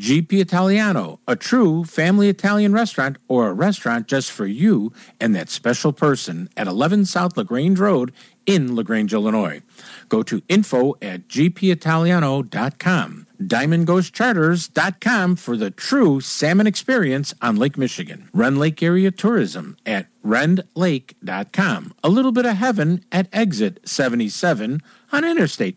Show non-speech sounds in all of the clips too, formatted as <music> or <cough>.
GP Italiano, a true family Italian restaurant or a restaurant just for you and that special person at 11 South LaGrange Road in LaGrange, Illinois. Go to info at gpitaliano.com. DiamondGhostCharters.com for the true salmon experience on Lake Michigan. Rend Lake Area Tourism at rendlake.com. A little bit of heaven at exit 77 on Interstate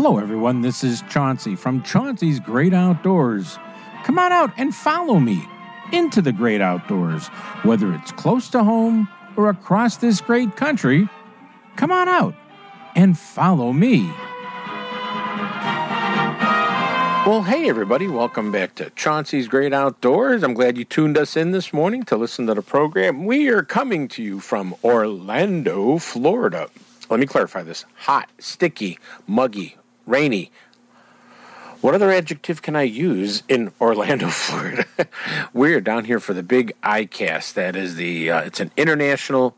Hello, everyone. This is Chauncey from Chauncey's Great Outdoors. Come on out and follow me into the great outdoors, whether it's close to home or across this great country. Come on out and follow me. Well, hey, everybody. Welcome back to Chauncey's Great Outdoors. I'm glad you tuned us in this morning to listen to the program. We are coming to you from Orlando, Florida. Let me clarify this hot, sticky, muggy, rainy. What other adjective can I use in Orlando, <laughs> Florida? We're down here for the big ICAST. That is the, uh, it's an international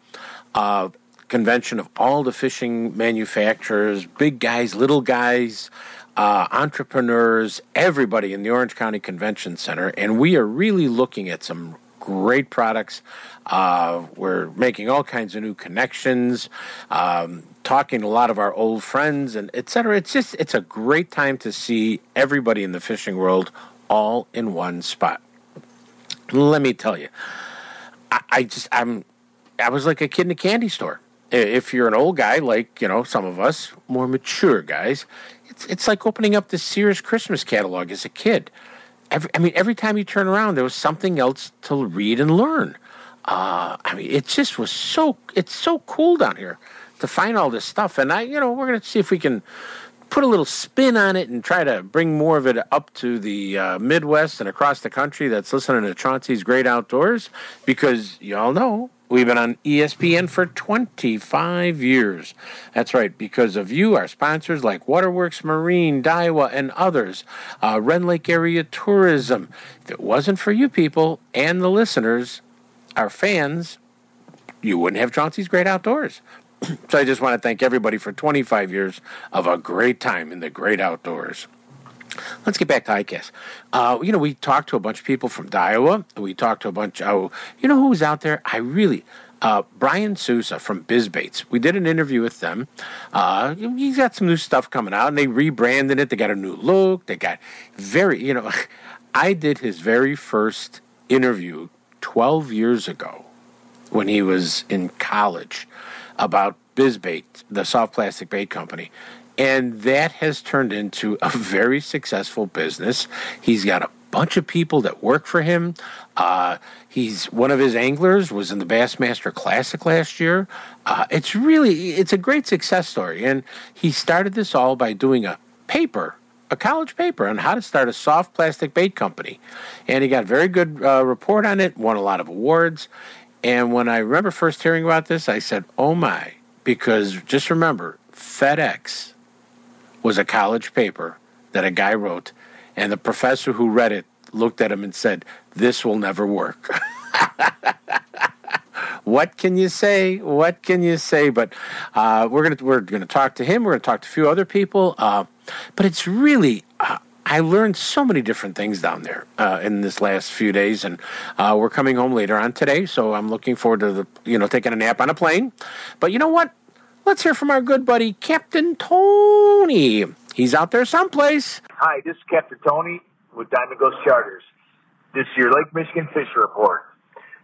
uh, convention of all the fishing manufacturers, big guys, little guys, uh, entrepreneurs, everybody in the Orange County Convention Center. And we are really looking at some great products. Uh, we're making all kinds of new connections, um, talking to a lot of our old friends, and et cetera. It's just it's a great time to see everybody in the fishing world all in one spot. Let me tell you, I, I just I'm I was like a kid in a candy store. If you're an old guy like you know some of us, more mature guys, it's it's like opening up the Sears Christmas catalog as a kid. Every, I mean, every time you turn around, there was something else to read and learn. Uh, I mean, it just was so it's so cool down here to find all this stuff, and I you know we're gonna see if we can put a little spin on it and try to bring more of it up to the uh, Midwest and across the country that's listening to Chauncey's Great Outdoors because y'all know we've been on ESPN for 25 years. That's right, because of you, our sponsors like Waterworks Marine, Daiwa, and others, uh, Rend Lake Area Tourism. If it wasn't for you people and the listeners, our fans, you wouldn't have Chauncey's Great Outdoors. <clears throat> So I just want to thank everybody for 25 years of a great time in the great outdoors. Let's get back to ICAST. Uh, you know, we talked to a bunch of people from Iowa. We talked to a bunch. Oh, you know who was out there? I really. Uh, Brian Souza from Bizz Baits. We did an interview with them. Uh, he's got some new stuff coming out, and they rebranded it. They got a new look. They got very, you know, <laughs> I did his very first interview 12 years ago when he was in college about Bizz Bait, the soft plastic bait company. And that has turned into a very successful business. He's got a bunch of people that work for him. Uh, he's one of his anglers was in the Bassmaster Classic last year. Uh, it's really it's a great success story, and he started this all by doing a paper, a college paper on how to start a soft plastic bait company, and he got a very good uh, report on it. Won a lot of awards, and when I remember first hearing about this, I said, "Oh my!" Because just remember, FedEx was a college paper that a guy wrote, and the professor who read it looked at him and said, This will never work. <laughs> what can you say? What can you say? But uh, we're gonna we're gonna talk to him. We're gonna talk to a few other people. Uh, but it's really uh, I learned so many different things down there uh, in this last few days, and uh, we're coming home later on today. So I'm looking forward to the you know taking a nap on a plane. But you know what? Let's hear from our good buddy, Captain Tony. He's out there someplace. Hi, this is Captain Tony with Diamond Ghost Charters. This is your Lake Michigan Fish Report.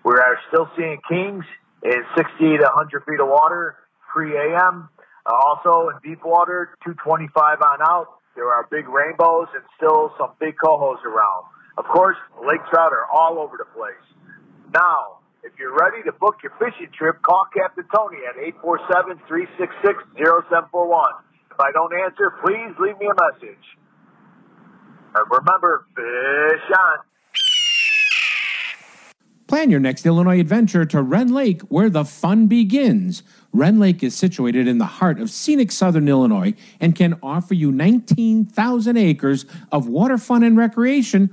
We are still seeing kings in 60 to 100 feet of water, free AM. Uh, also in deep water, 225 on out. There are big rainbows and still some big cohos around. Of course, lake trout are all over the place. Now, if you're ready to book your fishing trip, call Captain Tony at 847-366-0741. If I don't answer, please leave me a message. And remember, fish on. Plan your next Illinois adventure to Rend Lake, where the fun begins. Rend Lake is situated in the heart of scenic southern Illinois and can offer you 19,000 acres of water fun and recreation,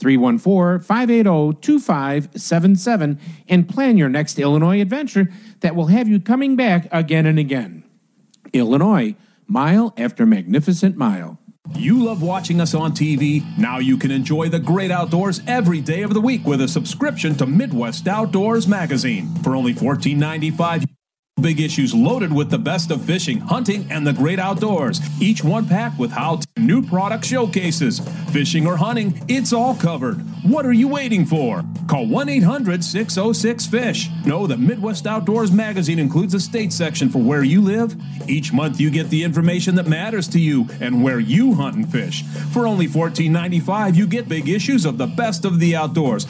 314 580 2577 and plan your next Illinois adventure that will have you coming back again and again. Illinois, mile after magnificent mile. You love watching us on TV? Now you can enjoy the great outdoors every day of the week with a subscription to Midwest Outdoors Magazine. For only $14.95, Big issues loaded with the best of fishing, hunting, and the great outdoors. Each one packed with how to new product showcases. Fishing or hunting, it's all covered. What are you waiting for? Call 1 800 606 FISH. Know that Midwest Outdoors Magazine includes a state section for where you live. Each month you get the information that matters to you and where you hunt and fish. For only $14.95, you get big issues of the best of the outdoors.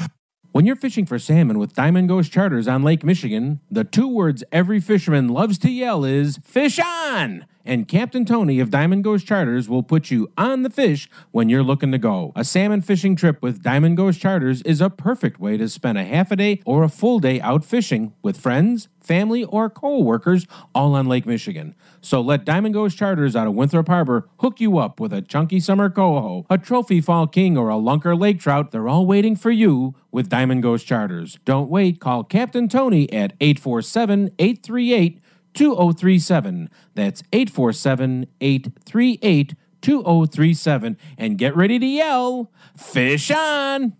When you're fishing for salmon with Diamond Ghost Charters on Lake Michigan, the two words every fisherman loves to yell is fish on! And Captain Tony of Diamond Ghost Charters will put you on the fish when you're looking to go. A salmon fishing trip with Diamond Ghost Charters is a perfect way to spend a half a day or a full day out fishing with friends, family, or co-workers all on Lake Michigan. So let Diamond Ghost Charters out of Winthrop Harbor hook you up with a chunky summer coho, a trophy fall king, or a lunker lake trout. They're all waiting for you with Diamond Ghost Charters. Don't wait. Call Captain Tony at 847 838 2037. That's 847 838 2037. And get ready to yell, Fish on!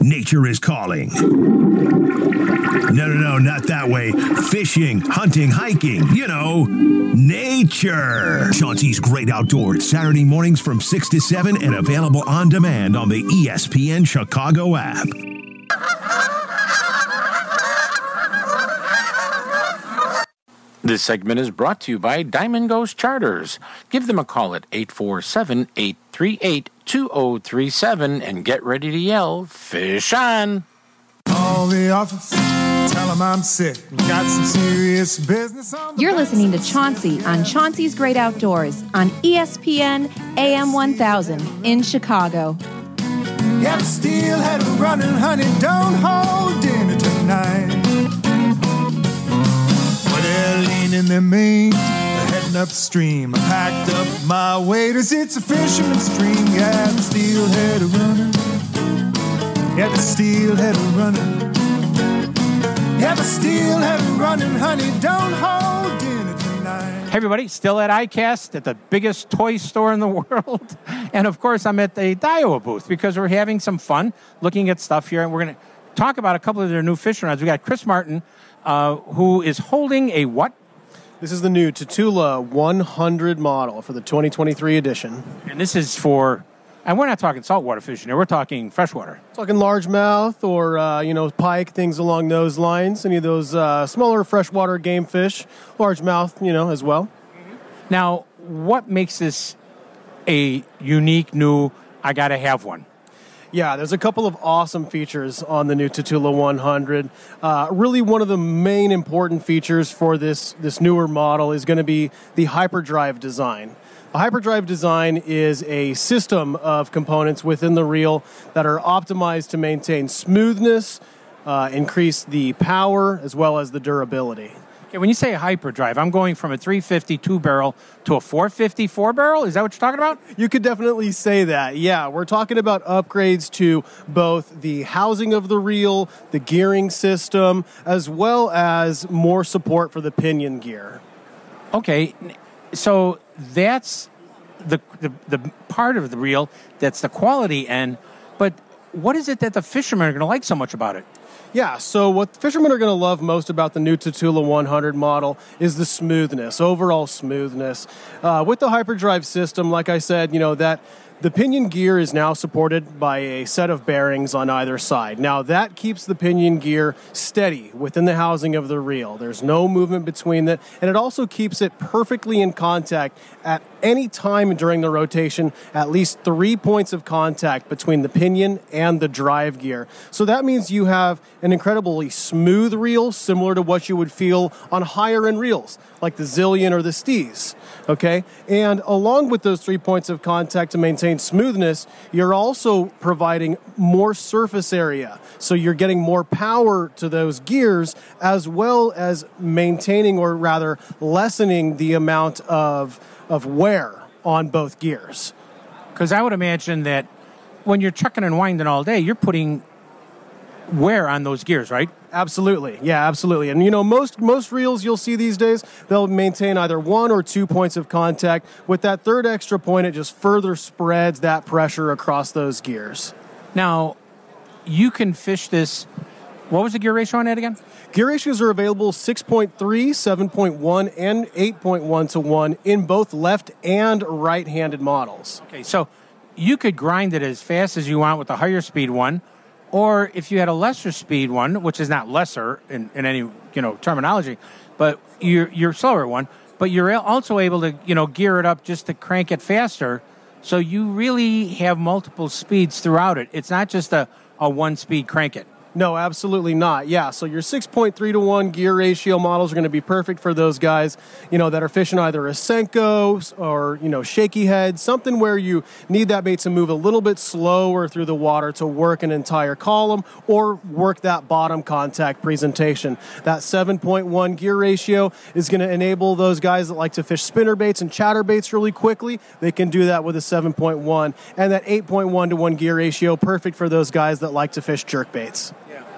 Nature is calling. No, no, no, not that way. Fishing, hunting, hiking, you know, nature. Chauncey's Great Outdoors, Saturday mornings from 6 to 7 and available on demand on the ESPN Chicago app. This segment is brought to you by Diamond Ghost Charters. Give them a call at 847 838 2037 and get ready to yell, Fish on! Call the office, tell them I'm sick. Got some serious business on the You're listening to Chauncey on Chauncey's Great Outdoors on ESPN AM 1000 in Chicago. Yeah, the steelhead are running, honey. Don't hold dinner tonight. Well, they're leaning their mane, they're heading upstream. I packed up my waders, it's a fisherman's stream. Yeah, the steelhead running. Yeah, the steelhead running. Yeah, the steelhead running, honey. Don't hold dinner tonight. Hey everybody, still at ICAST at the biggest toy store in the <laughs> world. And of course, I'm at the Daiwa booth because we're having some fun looking at stuff here. And we're going to talk about a couple of their new fishing rods. We got Chris Martin uh, who is holding a what? This is the new Tatula 100 model for the 2023 edition. And this is for, and we're not talking saltwater fishing here. We're talking freshwater. Talking largemouth or uh, you know pike, things along those lines. Any of those uh, smaller freshwater game fish, largemouth, you know, as well. Now, what makes this a unique new? I got to have one. Yeah, there's a couple of awesome features on the new Tatula 100. Uh, really, one of the main important features for this this newer model is going to be the hyperdrive design. A hyperdrive design is a system of components within the reel that are optimized to maintain smoothness, uh, increase the power, as well as the durability. Okay, when you say hyperdrive, I'm going from a 352 barrel to a 454 barrel. Is that what you're talking about? You could definitely say that. Yeah, we're talking about upgrades to both the housing of the reel, the gearing system, as well as more support for the pinion gear. Okay, so that's the, the the part of the reel that's the quality end. But what is it that the fishermen are going to like so much about it? Yeah, so what fishermen are going to love most about the new Tatula 100 model is the smoothness, overall smoothness. Uh, with the hyperdrive system, like I said, you know, that the pinion gear is now supported by a set of bearings on either side. Now, that keeps the pinion gear steady within the housing of the reel. There's no movement between it, and it also keeps it perfectly in contact at any time during the rotation, at least three points of contact between the pinion and the drive gear. So that means you have an incredibly smooth reel, similar to what you would feel on higher end reels, like the Zillion or the Steez. Okay? And along with those three points of contact to maintain smoothness, you're also providing more surface area. So you're getting more power to those gears as well as maintaining or rather lessening the amount of, of wear on both gears. Because I would imagine that when you're chucking and winding all day, you're putting wear on those gears, right? Absolutely, yeah, absolutely. And you know, most most reels you'll see these days, they'll maintain either one or two points of contact. With that third extra point, it just further spreads that pressure across those gears. Now, you can fish this. What was the gear ratio on that again? Gear ratios are available 6.3, 7.1, and 8.1 to 1 in both left and right handed models. Okay, so you could grind it as fast as you want with the higher speed one, or if you had a lesser speed one, which is not lesser in, in any you know terminology, but you're you're slower one, but you're also able to you know gear it up just to crank it faster. So you really have multiple speeds throughout it. It's not just a, a one speed crank it. No, absolutely not. Yeah, so your 6.3 to 1 gear ratio models are going to be perfect for those guys, you know, that are fishing either a Senko or, you know, shaky head, something where you need that bait to move a little bit slower through the water to work an entire column or work that bottom contact presentation. That 7.1 gear ratio is going to enable those guys that like to fish spinner baits and chatter baits really quickly. They can do that with a 7.1 and that 8.1 to 1 gear ratio perfect for those guys that like to fish jerk baits.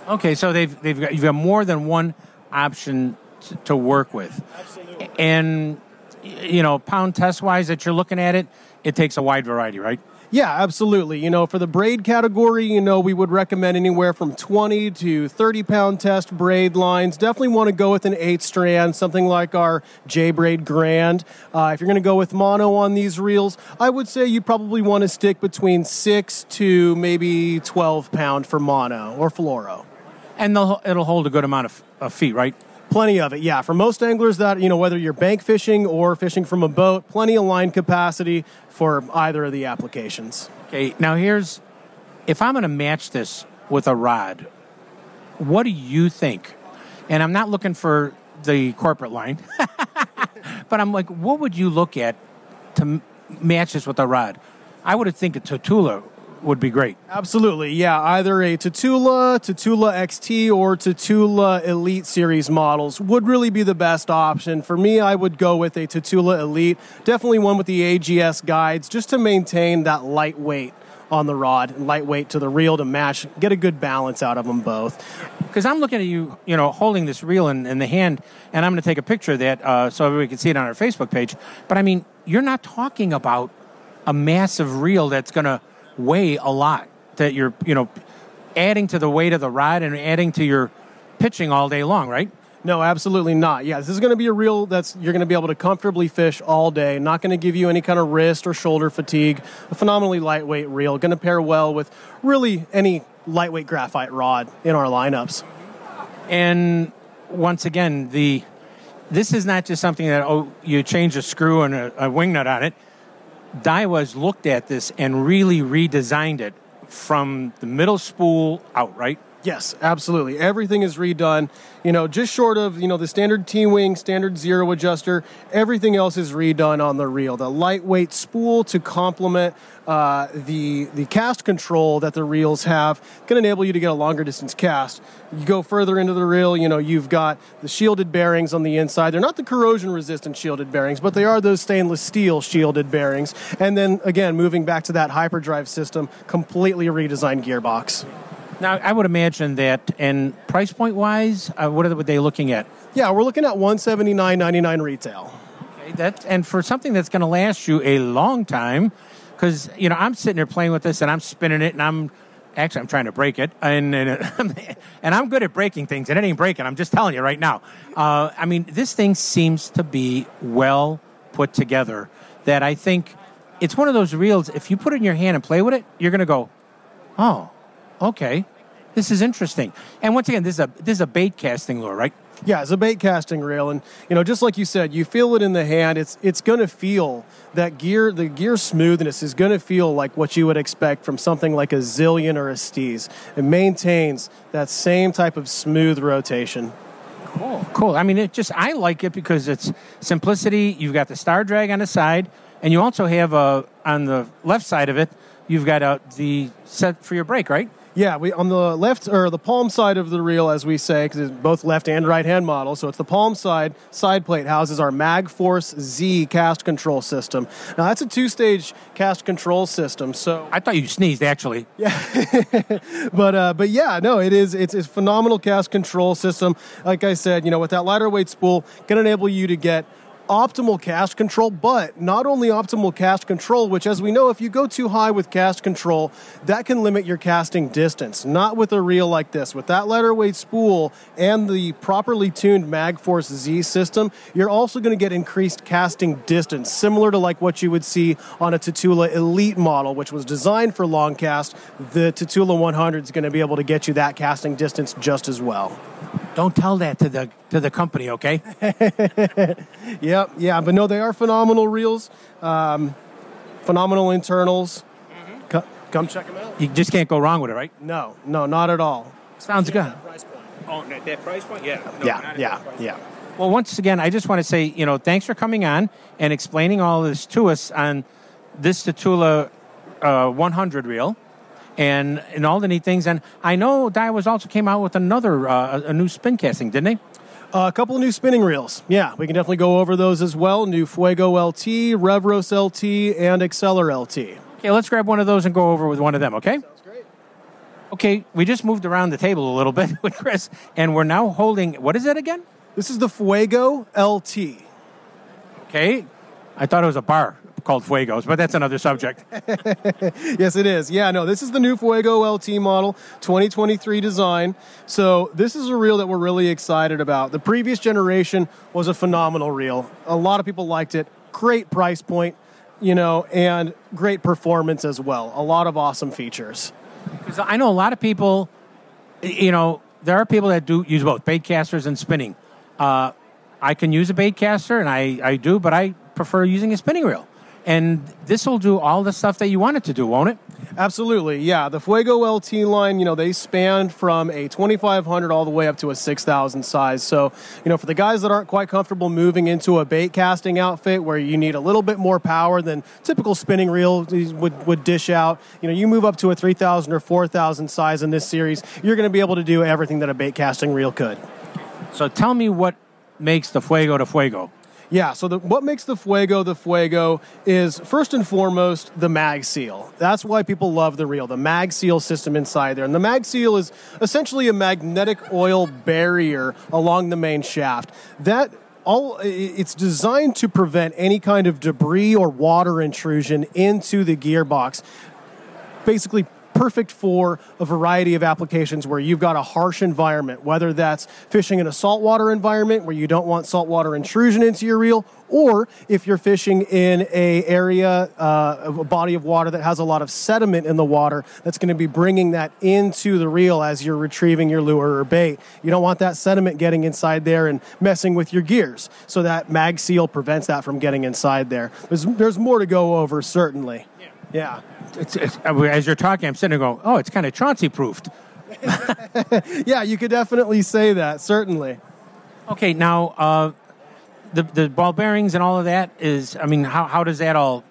Okay, so they've they've got you've got more than one option t- to work with, Absolutely. and you know, pound test wise, that you're looking at it, it takes a wide variety, right? Yeah, absolutely. You know, for the braid category, you know, we would recommend anywhere from 20 to 30 pound test braid lines. Definitely want to go with an eight strand, something like our J Braid Grand. Uh, if you're going to go with mono on these reels, I would say you probably want to stick between six to maybe 12 pound for mono or fluoro. And they'll, it'll hold a good amount of, of feet, right? Plenty of it, yeah. For most anglers that, you know, whether you're bank fishing or fishing from a boat, plenty of line capacity for either of the applications. Okay, now here's if I'm going to match this with a rod, what do you think? And I'm not looking for the corporate line, <laughs> but I'm like, what would you look at to match this with a rod? I would think a Tatula would be great. Absolutely, yeah. Either a Tatula, Tatula XT, or Tatula Elite series models would really be the best option. For me, I would go with a Tatula Elite. Definitely one with the AGS guides, just to maintain that lightweight on the rod, and lightweight to the reel to match, get a good balance out of them both. Because I'm looking at you, you know, holding this reel in, in the hand, and I'm going to take a picture of that uh, so everybody can see it on our Facebook page. But I mean, you're not talking about a massive reel that's going to weigh a lot. That you're, you know, adding to the weight of the rod and adding to your pitching all day long, right? No, absolutely not. Yeah, this is going to be a reel that's you're going to be able to comfortably fish all day. Not going to give you any kind of wrist or shoulder fatigue. A phenomenally lightweight reel. Going to pair well with really any lightweight graphite rod in our lineups. And once again, the this is not just something that oh you change a screw and a, a wing nut on it. Daiwa's looked at this and really redesigned it from the middle spool out, right? Yes, absolutely. Everything is redone. You know, just short of you know the standard T wing, standard zero adjuster. Everything else is redone on the reel. The lightweight spool to complement uh, the the cast control that the reels have can enable you to get a longer distance cast. You go further into the reel, you know, you've got the shielded bearings on the inside. They're not the corrosion resistant shielded bearings, but they are those stainless steel shielded bearings. And then again, moving back to that hyperdrive system, completely redesigned gearbox. Now, I would imagine that, and price point wise, uh, what are they looking at? Yeah, we're looking at one seventy nine ninety nine retail. Okay, that and for something that's going to last you a long time, because you know I'm sitting here playing with this and I'm spinning it and I'm actually I'm trying to break it and and, <laughs> and I'm good at breaking things and it ain't breaking. I'm just telling you right now. Uh, I mean, this thing seems to be well put together. That I think it's one of those reels. If you put it in your hand and play with it, you're going to go, oh, okay, this is interesting. And once again, this is a this is a bait casting lure, right? Yeah, it's a bait casting reel, and you know, just like you said, you feel it in the hand. It's it's going to feel that gear. The gear smoothness is going to feel like what you would expect from something like a Zillion or a Steez. It maintains that same type of smooth rotation. Cool, cool. I mean, it just I like it because it's simplicity. You've got the star drag on the side, and you also have a on the left side of it. You've got a the set for your brake, right? Yeah, we on the left or the palm side of the reel, as we say, because it's both left and right hand model. So it's the palm side side plate houses our MagForce Z cast control system. Now that's a two stage cast control system. So I thought you sneezed actually. Yeah, <laughs> but uh, but yeah, no, it is. It's a phenomenal cast control system. Like I said, you know, with that lighter weight spool, can enable you to get optimal cast control, but not only optimal cast control, which, as we know, if you go too high with cast control, that can limit your casting distance. Not with a reel like this. With that lighter weight spool and the properly tuned MagForce Z system, you're also going to get increased casting distance, similar to like what you would see on a Tatula Elite model, which was designed for long cast. The Tatula 100 is going to be able to get you that casting distance just as well. Don't tell that to the to the company, okay? <laughs> yep, yeah, but no, they are phenomenal reels, um, phenomenal internals. Mm-hmm. Co- come check them out. You just can't go wrong with it, right? No, no, not at all. Sounds good. Price point? Oh, at that price point? Yeah. No, yeah, yeah, yeah. point. Well, once again, I just want to say, you know, thanks for coming on and explaining all this to us on this Tatula uh, 100 reel and and all the neat things. And I know Daiwa's also came out with another uh, a new spin casting, didn't they? Uh, a couple of new spinning reels. Yeah, we can definitely go over those as well. New Fuego LT, Revros LT, and Exceler LT. Okay, let's grab one of those and go over with one of them. Okay. That's great. Okay, we just moved around the table a little <laughs> bit with Chris, and we're now holding. What is it again? This is the Fuego LT. Okay, I thought it was a bar called Fuegos, but that's another subject. <laughs> yes, it is. Yeah, no, this is the new Fuego LT model, 2023 design. So this is a reel that we're really excited about. The previous generation was a phenomenal reel. A lot of people liked it. Great price point, you know, and great performance as well. A lot of awesome features. Because I know a lot of people, you know, there are people that do use both bait casters and spinning. Uh, I can use a bait caster, and I, I do, but I prefer using a spinning reel. And this will do all the stuff that you want it to do, won't it? Absolutely, yeah. The Fuego LT line, you know, they span from a 2500 all the way up to a 6000 size. So, you know, for the guys that aren't quite comfortable moving into a bait casting outfit where you need a little bit more power than typical spinning reel would, would dish out, you know, you move up to a 3000 or 4000 size in this series, you're going to be able to do everything that a bait casting reel could. So tell me what makes the Fuego the Fuego. Yeah, so the, what makes the Fuego the Fuego is first and foremost the mag seal. That's why people love the reel, the mag seal system inside there. And the mag seal is essentially a magnetic oil barrier along the main shaft. That all it's designed to prevent any kind of debris or water intrusion into the gearbox basically perfect for a variety of applications where you've got a harsh environment, whether that's fishing in a saltwater environment where you don't want saltwater intrusion into your reel, or if you're fishing in a area uh, a body of water that has a lot of sediment in the water that's going to be bringing that into the reel as you're retrieving your lure or bait. You don't want that sediment getting inside there and messing with your gears. So that mag seal prevents that from getting inside there. There's, there's more to go over certainly. Yeah, It's, it's, as you're talking, I'm sitting there going, oh, it's kind of Chauncey proofed. <laughs> yeah you could definitely say that certainly Okay, now uh, the the ball bearings and all of that is. I mean, how how does that all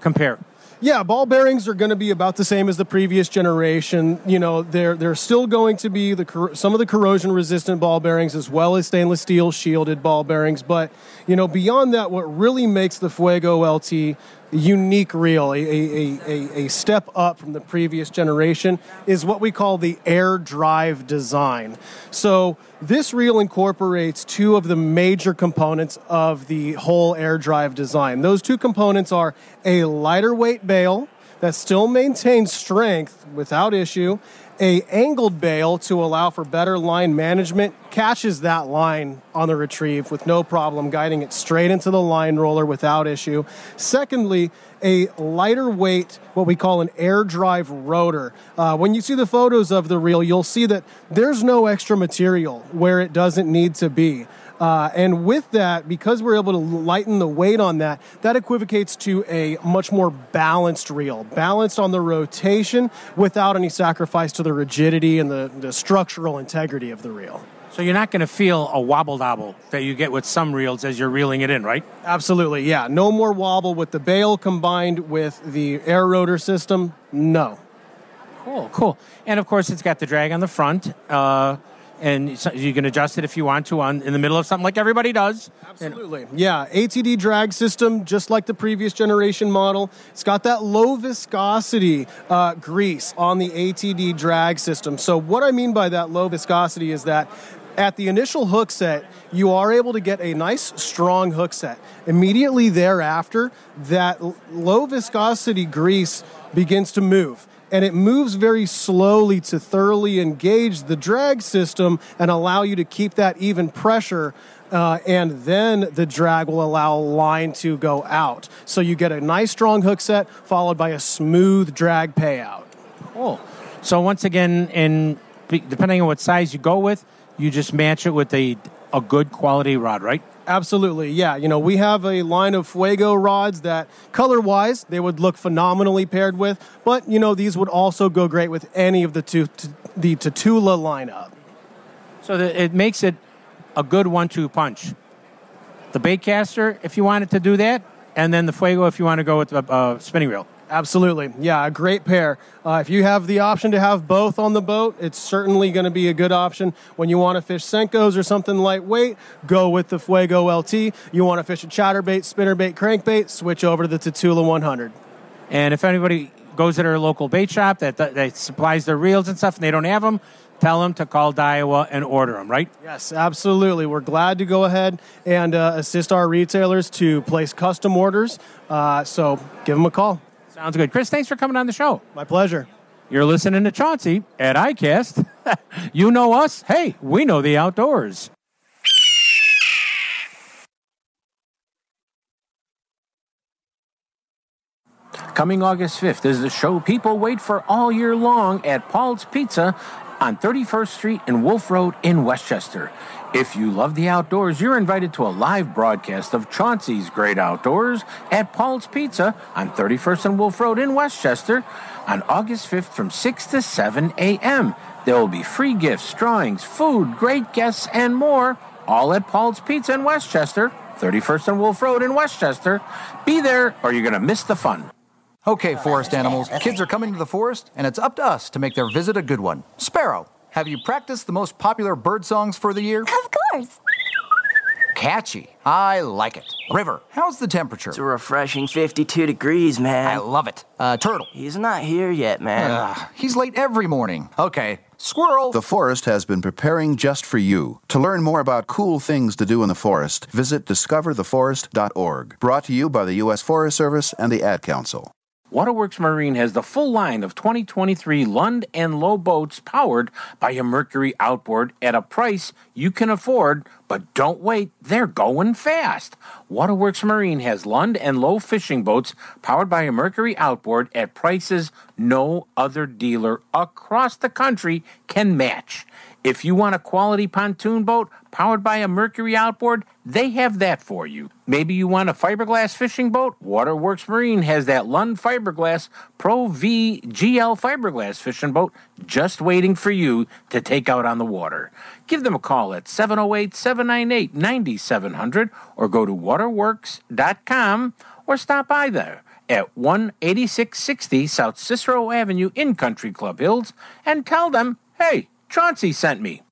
compare? Yeah, ball bearings are going to be about the same as the previous generation. You know, they're they're still going to be the some of the corrosion resistant ball bearings as well as stainless steel shielded ball bearings. But you know, beyond that, what really makes the Fuego LT unique reel, a, a, a, a step up from the previous generation, is what we call the air drive design. So this reel incorporates two of the major components of the whole air drive design. Those two components are a lighter weight bail that still maintains strength without issue, a angled bail to allow for better line management catches that line on the retrieve with no problem guiding it straight into the line roller without issue. Secondly a lighter weight what we call an air drive rotor. Uh, when you see the photos of the reel you'll see that there's no extra material where it doesn't need to be uh, and with that, because we're able to lighten the weight on that, that equivocates to a much more balanced reel, balanced on the rotation without any sacrifice to the rigidity and the, the structural integrity of the reel. So you're not going to feel a wobble dobble that you get with some reels as you're reeling it in, right? Absolutely, yeah. No more wobble with the bail combined with the air rotor system. No. Cool, cool. And of course, it's got the drag on the front. Uh, and you can adjust it if you want to on in the middle of something like everybody does. Absolutely. Yeah, ATD drag system, just like the previous generation model. It's got that low viscosity uh, grease on the ATD drag system. So, what I mean by that low viscosity is that at the initial hook set, you are able to get a nice strong hook set. Immediately thereafter, that low viscosity grease begins to move. And it moves very slowly to thoroughly engage the drag system and allow you to keep that even pressure. Uh, and then the drag will allow line to go out. So you get a nice strong hook set followed by a smooth drag payout. Cool. So once again, in depending on what size you go with, you just match it with a a good quality rod, right? Absolutely, yeah. You know, we have a line of Fuego rods that, color wise, they would look phenomenally paired with, but, you know, these would also go great with any of the, two, t- the Tatula lineup. So that it makes it a good one-two punch. The baitcaster, if you wanted to do that, and then the Fuego if you want to go with a uh, spinning reel. Absolutely. Yeah, a great pair. Uh, if you have the option to have both on the boat, it's certainly going to be a good option. When you want to fish Senkos or something lightweight, go with the Fuego LT. You want to fish a chatterbait, spinnerbait, crankbait, switch over to the Tatula 100. And if anybody goes to their local bait shop that, that, that supplies their reels and stuff and they don't have them, tell them to call Daiwa and order them, right? Yes, absolutely. We're glad to go ahead and uh, assist our retailers to place custom orders. Uh, so give them a call. Sounds good. Chris, thanks for coming on the show. My pleasure. You're listening to Chauncey at ICAST. <laughs> you know us. Hey, we know the outdoors. Coming August 5th is the show people wait for all year long at Paul's Pizza on 31st Street and Wolf Road in Westchester. If you love the outdoors, you're invited to a live broadcast of Chauncey's Great Outdoors at Paul's Pizza on 31st and Wolf Road in Westchester on August 5th from 6 to 7 a.m. There will be free gifts, drawings, food, great guests, and more, all at Paul's Pizza in Westchester, 31st and Wolf Road in Westchester. Be there or you're going to miss the fun. Okay, forest animals, kids are coming to the forest, and it's up to us to make their visit a good one. Sparrow, have you practiced the most popular bird songs for the year? Of course. Catchy. I like it. River, how's the temperature? It's a refreshing 52 degrees, man. I love it. Uh, turtle. He's not here yet, man. Ugh, he's late every morning. Okay. Squirrel. The forest has been preparing just for you. To learn more about cool things to do in the forest, visit discovertheforest.org. Brought to you by the U.S. Forest Service and the Ad Council. Waterworks Marine has the full line of 2023 Lund and Lowe boats powered by a Mercury outboard at a price you can afford, but don't wait, they're going fast. Waterworks Marine has Lund and Lowe fishing boats powered by a Mercury outboard at prices no other dealer across the country can match. If you want a quality pontoon boat powered by a Mercury outboard, they have that for you. Maybe you want a fiberglass fishing boat? Waterworks Marine has that Lund Fiberglass Pro V GL fiberglass fishing boat just waiting for you to take out on the water. Give them a call at 708 798 9700 or go to waterworks.com or stop by there at 18660 South Cicero Avenue in Country Club Hills and tell them, hey, Chauncey sent me.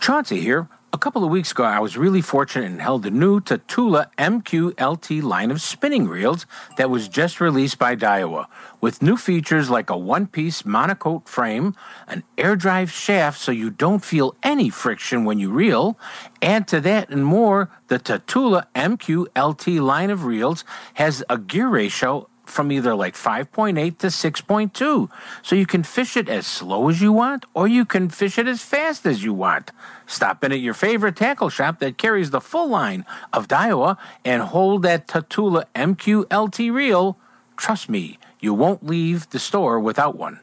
Chauncey here. A couple of weeks ago, I was really fortunate and held the new Tatula MQLT line of spinning reels that was just released by Daiwa, with new features like a one piece monocoque frame, an air drive shaft so you don't feel any friction when you reel. Add to that and more, the Tatula MQLT line of reels has a gear ratio from either like 5.8 to 6.2. So you can fish it as slow as you want, or you can fish it as fast as you want. Stop in at your favorite tackle shop that carries the full line of Daiwa and hold that Tatula MQLT reel. Trust me, you won't leave the store without one.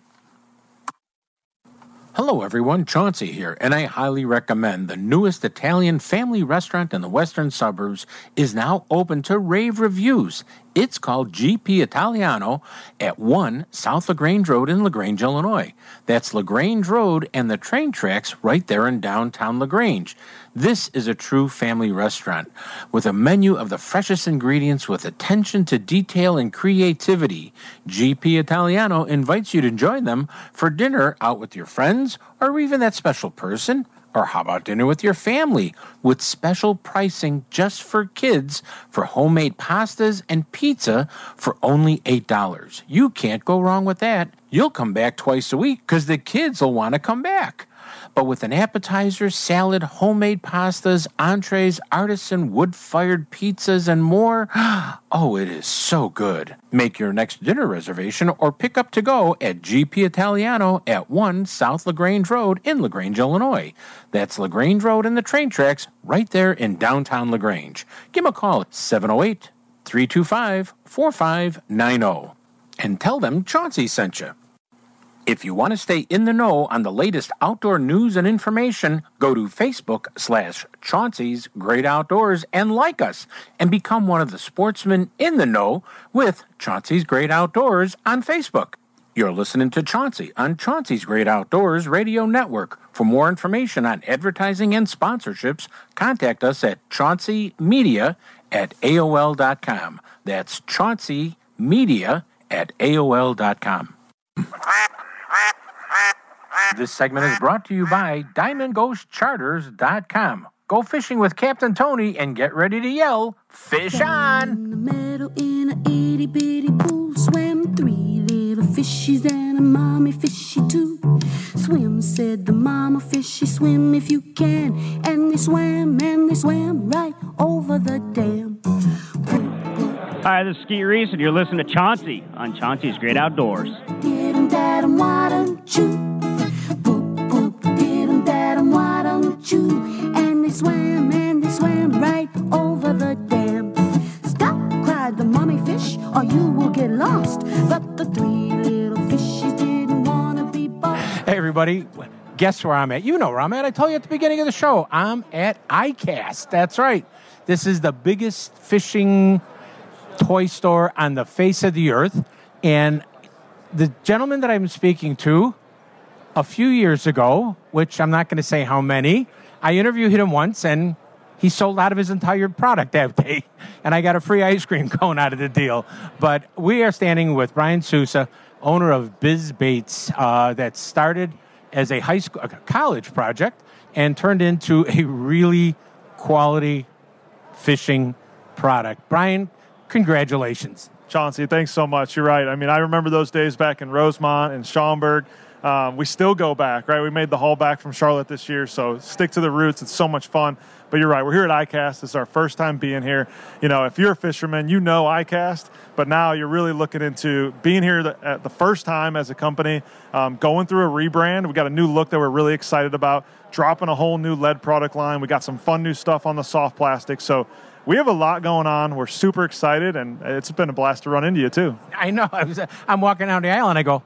Hello, everyone. Chauncey here, and I highly recommend the newest Italian family restaurant in the western suburbs is now open to rave reviews. It's called GP Italiano at 1 South LaGrange Road in LaGrange, Illinois. That's LaGrange Road and the train tracks right there in downtown LaGrange. This is a true family restaurant with a menu of the freshest ingredients with attention to detail and creativity. GP Italiano invites you to join them for dinner out with your friends or even that special person. Or how about dinner with your family with special pricing just for kids for homemade pastas and pizza for only $8? You can't go wrong with that. You'll come back twice a week because the kids will want to come back but with an appetizer, salad, homemade pastas, entrees, artisan wood fired pizzas, and more. <gasps> Oh, it is so good. Make your next dinner reservation or pick up to go at GP Italiano at 1 South LaGrange Road in LaGrange, Illinois. That's LaGrange Road and the train tracks right there in downtown LaGrange. Give them a call at 708 325 4590 and tell them Chauncey sent you. If you want to stay in the know on the latest outdoor news and information, go to Facebook slash Chauncey's Great Outdoors and like us and become one of the sportsmen in the know with Chauncey's Great Outdoors on Facebook. You're listening to Chauncey on Chauncey's Great Outdoors Radio Network. For more information on advertising and sponsorships, contact us at chaunceymedia at AOL.com. That's chaunceymedia at AOL.com. This segment is brought to you by DiamondGhostCharters.com. Go fishing with Captain Tony and get ready to yell, Fish on! meadow in a itty bitty pool swam three little fishies and a mommy fishy too. Swim, said the mama fishy, swim if you can. And they swam and they swam right over the dam. Hi, this is Skeet Reese, and you're listening to Chauncey on Chauncey's Great Outdoors. Did 'em, dad 'em, why don't you? Don't? And they swam and they swam right over the dam. Stop, cried the mommy fish, or you will get lost. But the three little fishies didn't want to be both. Hey, everybody. Guess where I'm at? You know where I'm at. I told you at the beginning of the show. I'm at ICAST. That's right. This is the biggest fishing toy store on the face of the earth. And the gentleman that I'm speaking to a few years ago, which I'm not going to say how many, I interviewed him once and he sold out of his entire product that day. <laughs> And I got a free ice cream <laughs> cone out of the deal. But we are standing with Brian Souza, owner of Bizz Baits, uh, that started as a high school, a college project and turned into <laughs> a really quality fishing product. Brian, congratulations. Chauncey, thanks so much. You're right. I mean, I remember those days back in Rosemont and Schaumburg Um, we still go back, right? We made the haul back from Charlotte this year, so stick to the roots. It's so much fun. But you're right, we're here at ICAST. It's our first time being here. You know, if you're a fisherman, you know ICAST, but now you're really looking into being here the, at the first time as a company, um, going through a rebrand. We got a new look that we're really excited about, dropping a whole new lead product line. We got some fun new stuff on the soft plastic. So we have a lot going on. We're super excited, and it's been a blast to run into you too. I know. I I'm walking down the aisle and I go,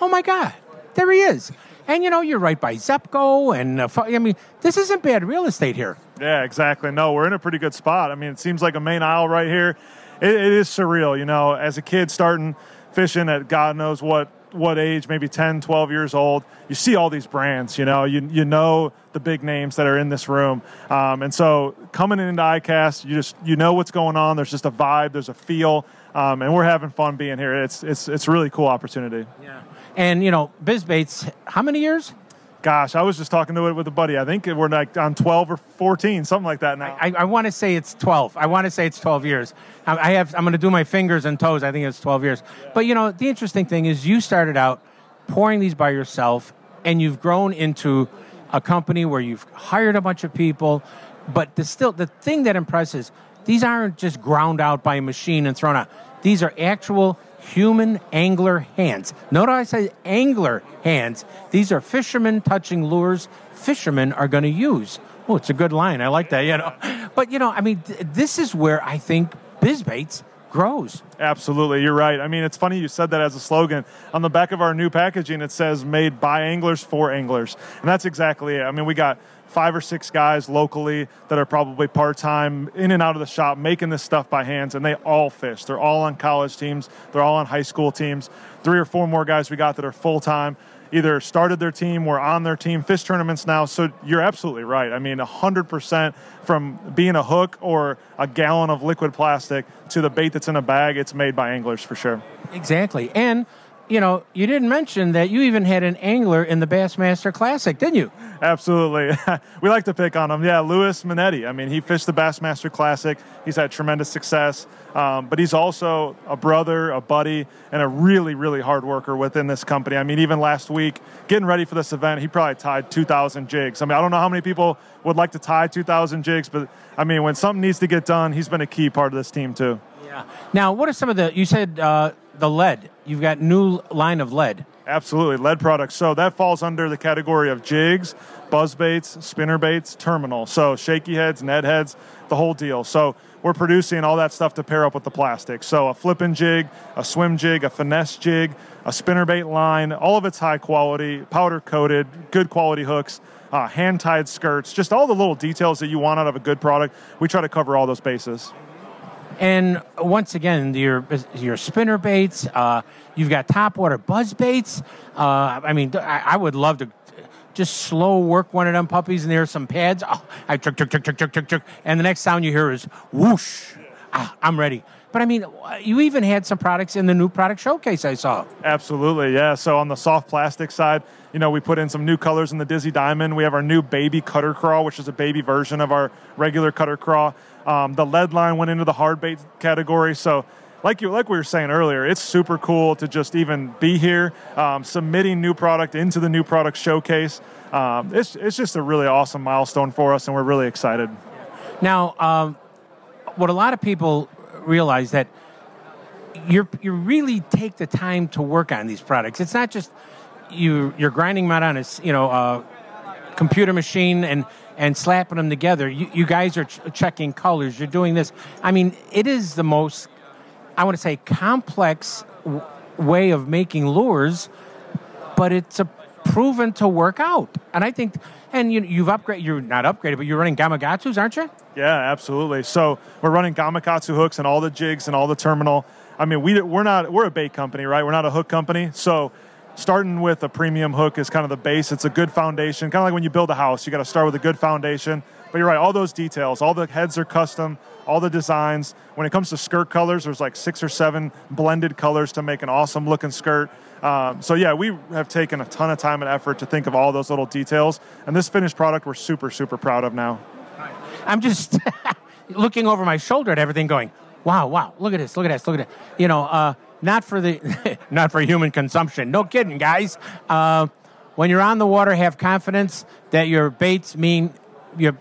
oh my God, there he is. And you know, you're right by Zebco, and uh, I mean, this isn't bad real estate here. Yeah, exactly. No, we're in a pretty good spot. I mean, it seems like a main aisle right here. It, it is surreal, you know, as a kid starting fishing at God knows what what age, maybe 10, 12 years old, you see all these brands, you know, you, you know the big names that are in this room. Um, and so coming into ICAST, you just, you know what's going on. There's just a vibe, there's a feel, um, and we're having fun being here. It's, it's, it's a really cool opportunity. Yeah. And you know, Bizz Baits, how many years? Gosh, I was just talking to it with a buddy. I think we're like on 12 or 14, something like that now. I, I want to say it's 12. I want to say it's 12 years. I I have. I'm going to do my fingers and toes. I think it's 12 years. But you know, the interesting thing is, you started out pouring these by yourself, and you've grown into a company where you've hired a bunch of people. But the still, the thing that impresses, these aren't just ground out by a machine and thrown out. These are actual human angler hands. Notice I say angler hands. These are fishermen touching lures fishermen are going to use. Oh, it's a good line. I like that, you know. <laughs> But, you know, I mean, th- this is where I think Bizz Baits grows. Absolutely, you're right. I mean, it's funny you said that as a slogan. On the back of our new packaging, it says "Made by anglers for anglers," and that's exactly it. I mean, we got five or six guys locally that are probably part time, in and out of the shop, making this stuff by hands, and they all fish. They're all on college teams. They're all on high school teams. Three or four more guys we got that are full time. Either started their team, were on their team, fish tournaments now. So you're absolutely right. I mean, 100% from being a hook or a gallon of liquid plastic to the bait that's in a bag, it's made by anglers for sure. Exactly. And, you know, you didn't mention that you even had an angler in the Bassmaster Classic, didn't you? Absolutely. <laughs> we like to pick on him. Yeah, Louis Minetti. I mean, he fished the Bassmaster Classic. He's had tremendous success. Um, but he's also a brother, a buddy, and a really, really hard worker within this company. I mean, even last week, getting ready for this event, he probably tied 2,000 jigs. I mean, I don't know how many people would like to tie 2,000 jigs, but I mean, when something needs to get done, he's been a key part of this team, too. Yeah. Now, what are some of the, you said uh, the lead. You've got new line of lead. Absolutely, lead products. So that falls under the category of jigs, buzz baits, spinner baits, terminal. So shaky heads, Ned heads, the whole deal. So we're producing all that stuff to pair up with the plastic. So a flipping jig, a swim jig, a finesse jig, a spinner bait line, all of it's high quality, powder coated, good quality hooks. Uh, hand tied skirts, just all the little details that you want out of a good product. We try to cover all those bases. And once again, your your spinner baits. Uh, you've got topwater buzz baits. Uh, I mean, I, I would love to just slow work one of them puppies, and there's some pads. Oh, I trick, trick, trick, trick, trick, trick, trick, and the next sound you hear is whoosh. Ah, I'm ready. But I mean, you even had some products in the new product showcase I saw. Absolutely, yeah. So on the soft plastic side, you know, we put in some new colors in the Dizzy Diamond. We have our new baby cutter craw, which is a baby version of our regular cutter craw. Um, the lead line went into the hard bait category. So, like you, like we were saying earlier, it's super cool to just even be here, um, submitting new product into the new product showcase. Um, it's it's just a really awesome milestone for us, and we're really excited. Now, um, what a lot of people realize that you you really take the time to work on these products. It's not just you you're grinding them out on a you know a computer machine and and slapping them together. You, you guys are ch- checking colors. You're doing this. I mean, it is the most I want to say complex w- way of making lures, but it's a proven to work out. And I think, and you, you've upgraded. You're not upgraded, but you're running Gamakatsus, aren't you? Yeah, absolutely. So we're running Gamakatsu hooks and all the jigs and all the terminal. I mean, we we're not we're a bait company, right? We're not a hook company. So starting with a premium hook is kind of the base. It's a good foundation, kind of like when you build a house. You got to start with a good foundation. But you're right, all those details, all the heads are custom, all the designs. When it comes to skirt colors, there's like six or seven blended colors to make an awesome looking skirt. Um, so yeah, we have taken a ton of time and effort to think of all those little details, and this finished product we're super super proud of now. I'm just <laughs> looking over my shoulder at everything, going, wow, wow, look at this, look at this, look at it. You know, uh, not for the, <laughs> not for human consumption. No kidding, guys. Uh, when you're on the water, have confidence that your baits mean your,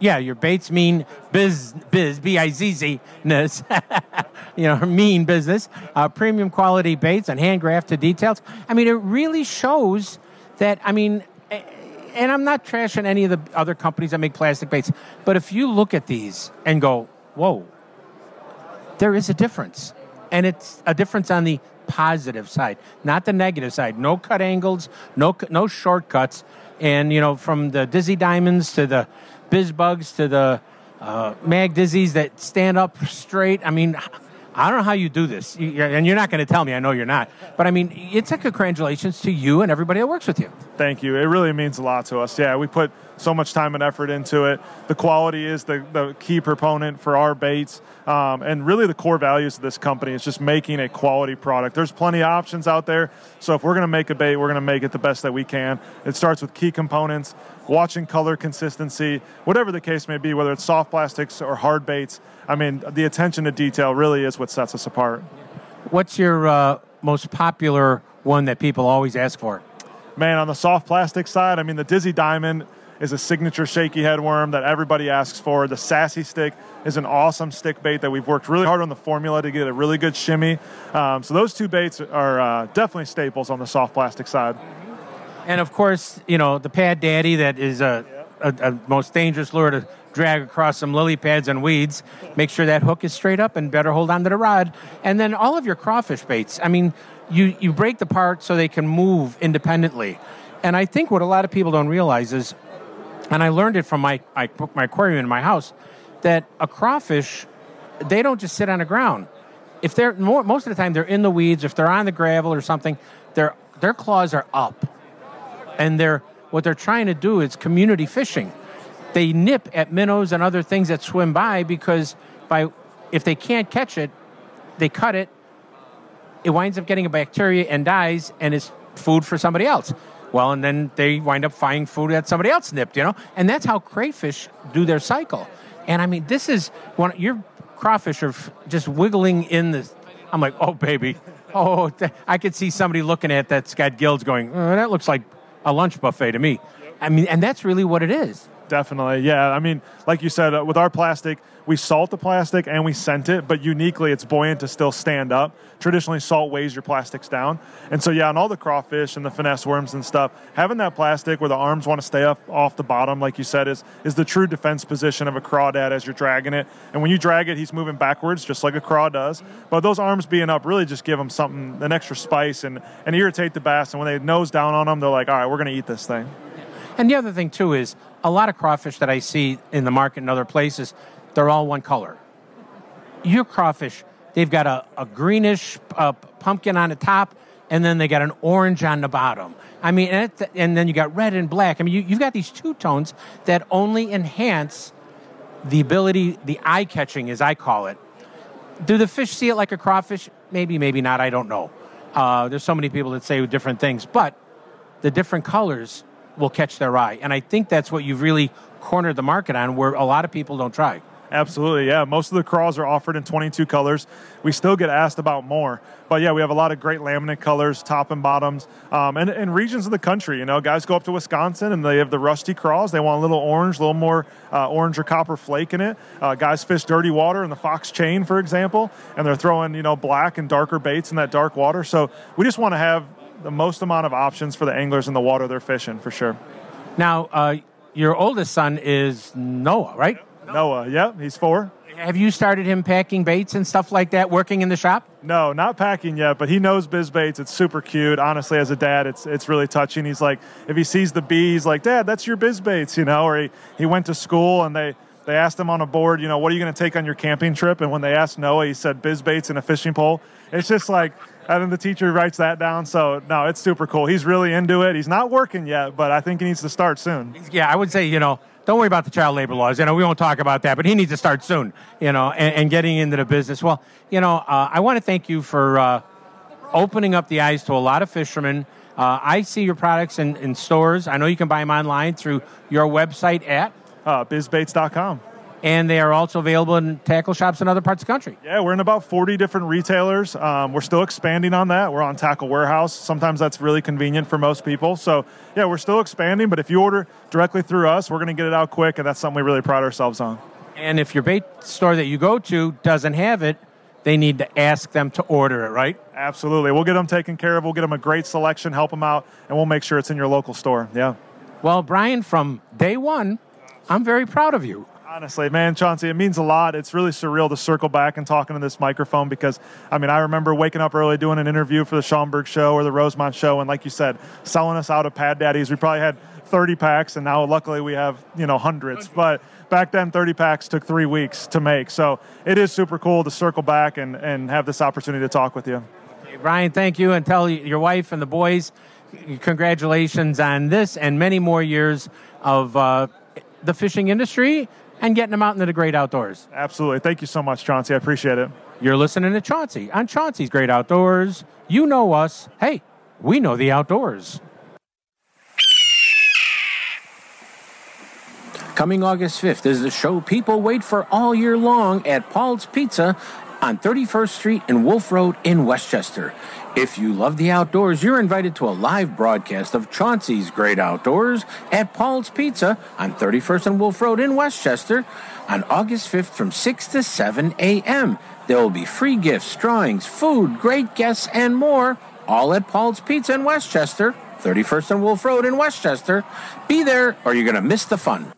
yeah, your baits mean biz, biz, b i z z ness. <laughs> you know, mean business. Uh, premium quality baits and hand grafted details. I mean, it really shows that. I mean, and I'm not trashing any of the other companies that make plastic baits, but if you look at these and go, whoa, there is a difference. And it's a difference on the positive side, not the negative side. No cut angles, no, no shortcuts. And, you know, from the Dizzy Diamonds to the Bizz Bugs to the uh, Mag Dizzies that stand up straight. I mean, I don't know how you do this, and you're not going to tell me. I know you're not, but I mean, it's a congratulations to you and everybody that works with you. Thank you. It really means a lot to us. Yeah, we put so much time and effort into it. The quality is the, the key proponent for our baits. Um, and really, the core values of this company is just making a quality product. There's plenty of options out there. So, if we're going to make a bait, we're going to make it the best that we can. It starts with key components, watching color consistency, whatever the case may be, whether it's soft plastics or hard baits. I mean, the attention to detail really is what sets us apart. What's your uh, most popular one that people always ask for? Man, on the soft plastic side, I mean, the Dizzy Diamond is a signature shaky head worm that everybody asks for. The Sassy Stick is an awesome stick bait that we've worked really hard on the formula to get a really good shimmy. Um, so those two baits are uh, definitely staples on the soft plastic side. And of course, you know, the pad daddy that is a, a, a most dangerous lure to drag across some lily pads and weeds. Make sure that hook is straight up and better hold on to the rod. And then all of your crawfish baits. I mean, you, you break the part so they can move independently. And I think what a lot of people don't realize is, and I learned it from my, my, my aquarium in my house, that a crawfish, they don't just sit on the ground. If they're more, most of the time they're in the weeds, if they're on the gravel or something, their their claws are up, and they're what they're trying to do is community fishing. They nip at minnows and other things that swim by because by if they can't catch it, they cut it. It winds up getting a bacteria and dies, and is food for somebody else. Well, and then they wind up finding food that somebody else nipped, you know, and that's how crayfish do their cycle. And I mean, this is one your crawfish are just wiggling in the. I'm like, oh baby, oh, I could see somebody looking at that's got gills going. "Uh, that looks like a lunch buffet to me. I mean, and that's really what it is. Definitely, yeah. I mean, like you said, uh, with our plastic, we salt the plastic and we scent it, but uniquely, it's buoyant to still stand up. Traditionally, salt weighs your plastics down, and so yeah, on all the crawfish and the finesse worms and stuff, having that plastic where the arms want to stay up off the bottom, like you said, is is the true defense position of a crawdad as you're dragging it. And when you drag it, he's moving backwards, just like a craw does. But those arms being up really just give them something, an extra spice, and and irritate the bass. And when they nose down on them, they're like, all right, we're going to eat this thing. And the other thing too is a lot of crawfish that I see in the market and other places, they're all one color. Your crawfish, they've got a, a greenish uh, pumpkin on the top, and then they got an orange on the bottom. I mean, and, it, and then you got red and black. I mean, you, you've got these two tones that only enhance the ability, the eye catching, as I call it. Do the fish see it like a crawfish? Maybe, maybe not. I don't know. Uh, there's so many people that say different things, but the different colors will catch their eye. And I think that's what you've really cornered the market on, where a lot of people don't try. Absolutely, yeah. Most of the crawls are offered in 22 colors. We still get asked about more, but yeah, we have a lot of great laminate colors, top and bottoms, um, and in regions of the country. You know, guys go up to Wisconsin and they have the rusty crawls. They want a little orange, a little more uh, orange or copper flake in it. Uh, guys fish dirty water in the fox chain, for example, and they're throwing you know black and darker baits in that dark water. So we just want to have the most amount of options for the anglers in the water they're fishing for sure. Now, uh, your oldest son is Noah, right? Noah, yeah, he's four. Have you started him packing baits and stuff like that, working in the shop? No, not packing yet, but he knows Bizz Baits. It's super cute. Honestly, as a dad, it's it's really touching. He's like, if he sees the bee, he's like, Dad, that's your Bizz Baits, you know. Or he, he went to school and they they asked him on a board, you know, what are you going to take on your camping trip? And when they asked Noah, he said biz baits and a fishing pole. It's just like, and then the teacher writes that down. So no, it's super cool. He's really into it. He's not working yet, but I think he needs to start soon. Yeah, I would say, you know, don't worry about the child labor laws. You know, we won't talk about that, but he needs to start soon, you know, and, and getting into the business. Well, you know, uh, I want to thank you for uh, opening up the eyes to a lot of fishermen. Uh, I see your products in, in stores. I know you can buy them online through your website at uh, bizzbaits.com. and they are also available in tackle shops in other parts of the country. Yeah, we're in about 40 different retailers. Um, we're still expanding on that. We're on Tackle Warehouse. Sometimes that's really convenient for most people. So, yeah, we're still expanding, but if you order directly through us, we're going to get it out quick, and that's something we really pride ourselves on. And if your bait store that you go to doesn't have it, they need to ask them to order it, right? Absolutely. We'll get them taken care of. We'll get them a great selection, help them out, and we'll make sure it's in your local store. Yeah. Well, Brian, from day one, I'm very proud of you. Honestly, man, Chauncey, it means a lot. It's really surreal to circle back and talking to this microphone because, I mean, I remember waking up early doing an interview for the Schaumburg show or the Rosemont show, and like you said, selling us out of Pad Daddies. We probably had 30 packs, and now luckily we have, you know, hundreds. But back then, 30 packs took three weeks to make. So it is super cool to circle back and, and have this opportunity to talk with you. Hey, Brian, thank you, and tell your wife and the boys congratulations on this and many more years of uh, the fishing industry and getting them out into the great outdoors. Absolutely. Thank you so much, Chauncey. I appreciate it. You're listening to Chauncey on Chauncey's Great Outdoors. You know us. Hey, we know the outdoors. Coming August 5th is the show people wait for all year long at Paul's Pizza on 31st Street and Wolf Road in Westchester. If you love the outdoors, you're invited to a live broadcast of Chauncey's Great Outdoors at Paul's Pizza on 31st and Wolf Road in Westchester on August 5th from 6 to 7 a.m. There will be free gifts, drawings, food, great guests, and more, all at Paul's Pizza in Westchester, 31st and Wolf Road in Westchester. Be there or you're going to miss the fun.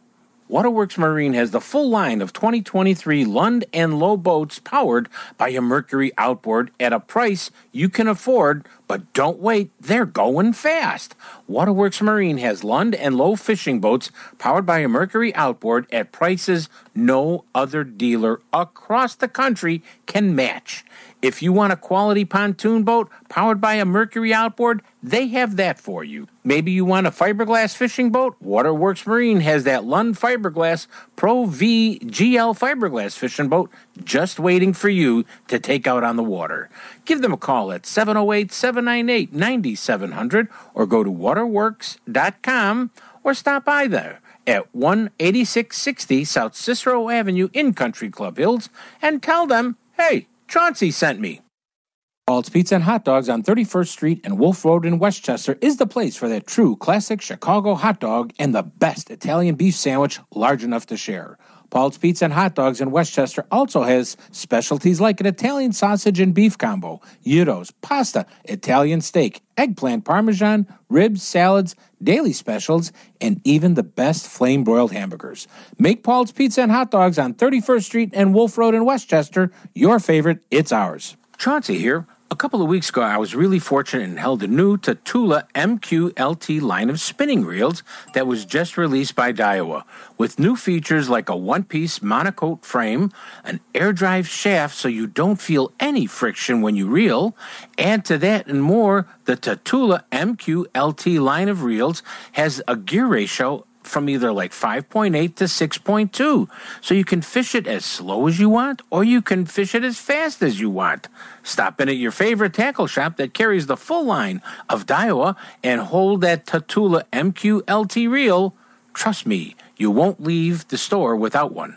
Waterworks Marine has the full line of 2023 Lund and Lowe boats powered by a Mercury outboard at a price you can afford, but don't wait, they're going fast. Waterworks Marine has Lund and Lowe fishing boats powered by a Mercury outboard at prices no other dealer across the country can match. If you want a quality pontoon boat powered by a Mercury outboard, they have that for you. Maybe you want a fiberglass fishing boat? Waterworks Marine has that Lund Fiberglass Pro V GL fiberglass fishing boat just waiting for you to take out on the water. Give them a call at 708 798 9700 or go to waterworks.com or stop by there at 18660 South Cicero Avenue in Country Club Hills and tell them, hey, Chauncey sent me. Paul's Pizza and Hot Dogs on 31st Street and Wolf Road in Westchester is the place for that true classic Chicago hot dog and the best Italian beef sandwich large enough to share. Paul's Pizza and Hot Dogs in Westchester also has specialties like an Italian sausage and beef combo, gyros, pasta, Italian steak, eggplant parmesan, ribs, salads, daily specials, and even the best flame broiled hamburgers. Make Paul's Pizza and Hot Dogs on 31st Street and Wolf Road in Westchester your favorite. It's ours. Chauncey here. A couple of weeks ago, I was really fortunate and held a new Tatula MQLT line of spinning reels that was just released by Daiwa, with new features like a one piece monocoque frame, an air drive shaft so you don't feel any friction when you reel. Add to that and more, the Tatula MQLT line of reels has a gear ratio from either like 5.8 to 6.2. So you can fish it as slow as you want, or you can fish it as fast as you want. Stop in at your favorite tackle shop that carries the full line of Daiwa and hold that Tatula MQLT reel. Trust me, you won't leave the store without one.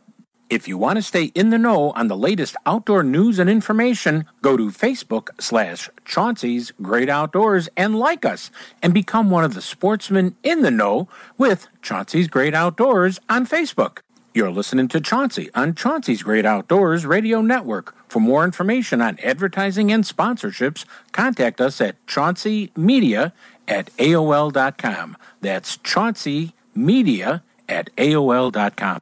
If you want to stay in the know on the latest outdoor news and information, go to Facebook slash Chauncey's Great Outdoors and like us and become one of the sportsmen in the know with Chauncey's Great Outdoors on Facebook. You're listening to Chauncey on Chauncey's Great Outdoors Radio Network. For more information on advertising and sponsorships, contact us at chaunceymedia at AOL.com. That's Chauncey Media at AOL.com.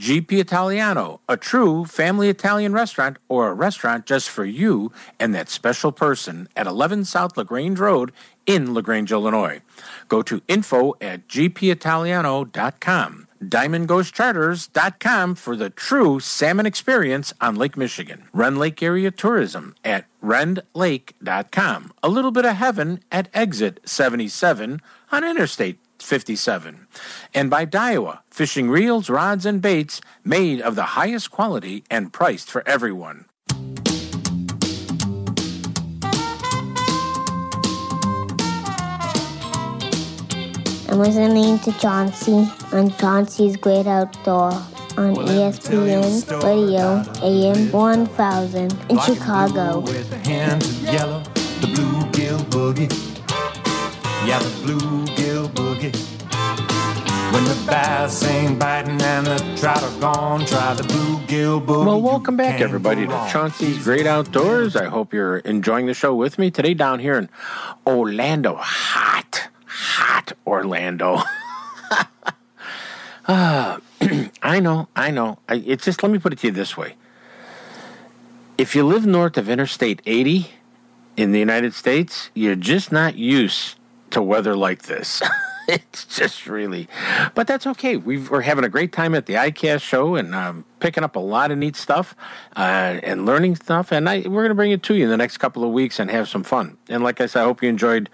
GP Italiano, a true family Italian restaurant or a restaurant just for you and that special person at 11 South LaGrange Road in LaGrange, Illinois. Go to info at gpitaliano.com. DiamondGhostCharters.com for the true salmon experience on Lake Michigan. Rend Lake Area Tourism at rendlake.com. A little bit of heaven at exit 77 on Interstate 57. And by Daiwa, fishing reels, rods, and baits made of the highest quality and priced for everyone. I'm listening to Chauncey on Chauncey's Great Outdoor on E ESPN Radio AM 1000 in Chicago. Yeah, the bluegill boogie. When the bass ain't biting and the trout are gone, try the bluegill boogie. Well, welcome back, everybody, to. Chauncey's Great Outdoors. I hope you're enjoying the show with me today down here in Orlando. Hot, hot Orlando. <laughs> Ah, <clears throat> I know, I know. I, it's just, let me put it to you this way. If you live north of Interstate 80 in the United States, you're just not used to weather like this. <laughs> it's just really, but that's okay. We've, we're having a great time at the ICAST show and um, picking up a lot of neat stuff uh, and learning stuff. And I, we're going to bring it to you in the next couple of weeks and have some fun. And like I said, I hope you enjoyed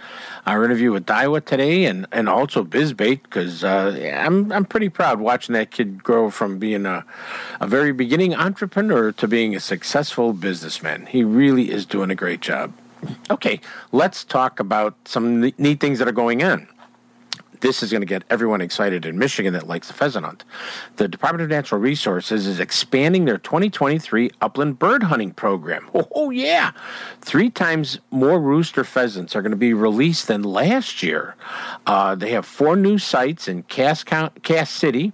our interview with Daiwa today and, and also Bizz Bait because uh, I'm, I'm pretty proud watching that kid grow from being a, a very beginning entrepreneur to being a successful businessman. He really is doing a great job. Okay, let's talk about some neat things that are going on. This is going to get everyone excited in Michigan that likes the pheasant hunt. The Department of Natural Resources is expanding their 2023 upland bird hunting program. <laughs> Oh, yeah. Three times more rooster pheasants are going to be released than last year. Uh, they have four new sites in Cass, Cass City,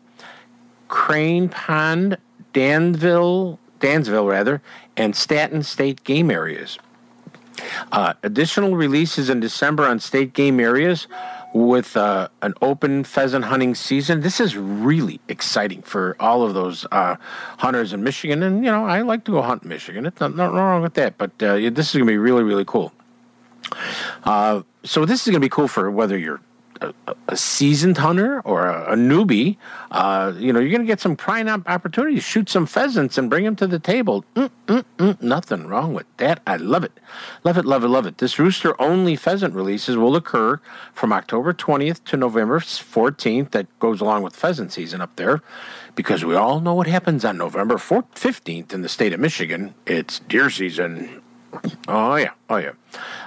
Crane Pond, Danville, Dansville rather, and Stanton State game areas. Uh, additional releases in December on state game areas with uh, an open pheasant hunting season. This is really exciting for all of those uh, hunters in Michigan. And, you know, I like to go hunt in Michigan. It's not, nothing wrong with that. But uh, this is going to be really, really cool. Uh, so this is going to be cool for whether you're a, a seasoned hunter or a, a newbie. Uh, you know, you're going to get some prime op- opportunities. Shoot some pheasants and bring them to the table. Mm, mm, mm, nothing wrong with that. I love it. Love it, love it, love it. This rooster only pheasant releases will occur from October 20th to November 14th. That goes along with pheasant season up there because we all know what happens on November 4th, 15th in the state of Michigan. It's deer season. Oh yeah, oh yeah.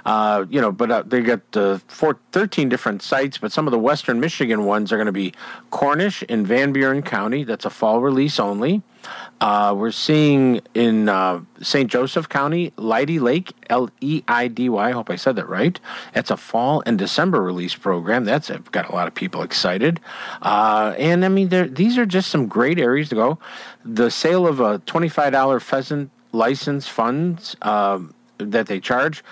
Uh, you know, but uh, they got uh, four, 13 different sites, but some of the Western Michigan ones are going to be Cornish in Van Buren County. That's a fall release only. Uh, we're seeing in uh, St. Joseph County, Leidy Lake, L E I D Y. I hope I said that right. That's a fall and December release program. That's got a lot of people excited. Uh, and I mean, these are just some great areas to go. The sale of a $25 pheasant license funds um, that they charge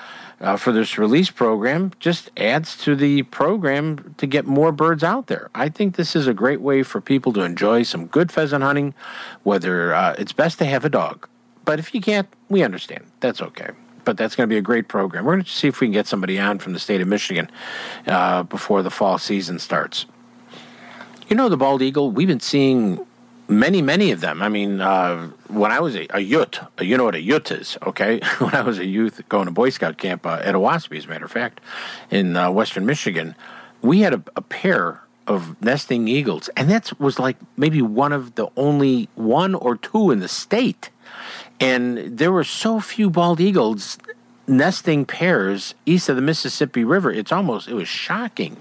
uh, for this release program just adds to the program to get more birds out there. I think this is a great way for people to enjoy some good pheasant hunting, whether uh, it's best to have a dog. But if you can't, we understand. That's okay. But that's going to be a great program. We're going to see if we can get somebody on from the state of Michigan uh, before the fall season starts. You know, the bald eagle, we've been seeing many, many of them. I mean, uh, when I was a, a youth, you know what a youth is, okay? <laughs> when I was a youth going to Boy Scout camp uh, at Owasippe, as a matter of fact, in uh, western Michigan, we had a, a pair of nesting eagles, and that was like maybe one of the only one or two in the state. And there were so few bald eagles nesting pairs east of the Mississippi River. It's almost, it was shocking.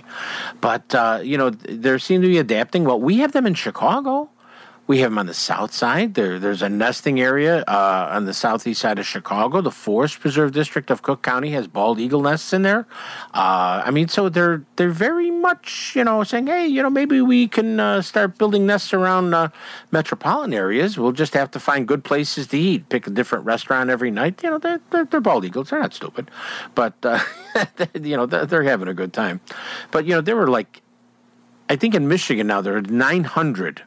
But, uh, you know, there seem to be adapting. Well, we have them in Chicago. We have them on the south side. There, there's a nesting area uh, on the southeast side of Chicago. The Forest Preserve District of Cook County has bald eagle nests in there. Uh, I mean, so they're they're very much you know saying, hey, you know, maybe we can uh, start building nests around uh, metropolitan areas. We'll just have to find good places to eat. Pick a different restaurant every night. You know, they're they're, they're bald eagles. They're not stupid, but uh, <laughs> you know they're, they're having a good time. But you know, there were like, I think in Michigan now there are 900